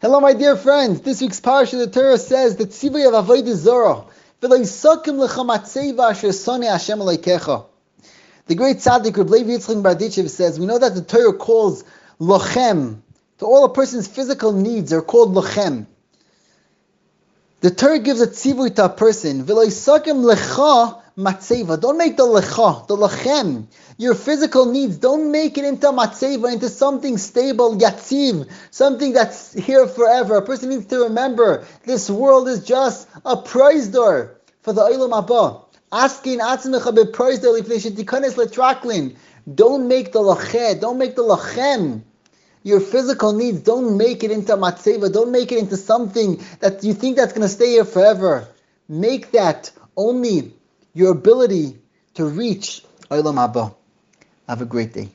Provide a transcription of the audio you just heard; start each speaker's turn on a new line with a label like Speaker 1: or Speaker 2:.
Speaker 1: Hello, my dear friends. This week's parsha, of the Torah says that tzivay of avodah sone Hashem. The great tzaddik Reb Levi Yitzchak Barditchev says we know that the Torah calls lochem to all a person's physical needs are called lochem. The Torah gives a tzivui to a person v'loisakim lecha matzeva. Don't make the lecha, the lachem, your physical needs. Don't make it into matzeva, into something stable, yatziv, something that's here forever. A person needs to remember this world is just a prozdor for the olam haba. Asking atzmecha beprozdor lifnei shetikanes letraklin. Don't make the lachem, don't make the lachem your physical needs. Don't make it into matzeva. Don't make it into something that you think that's going to stay here forever. Make that only your ability to reach Olam Haba. Have a great day.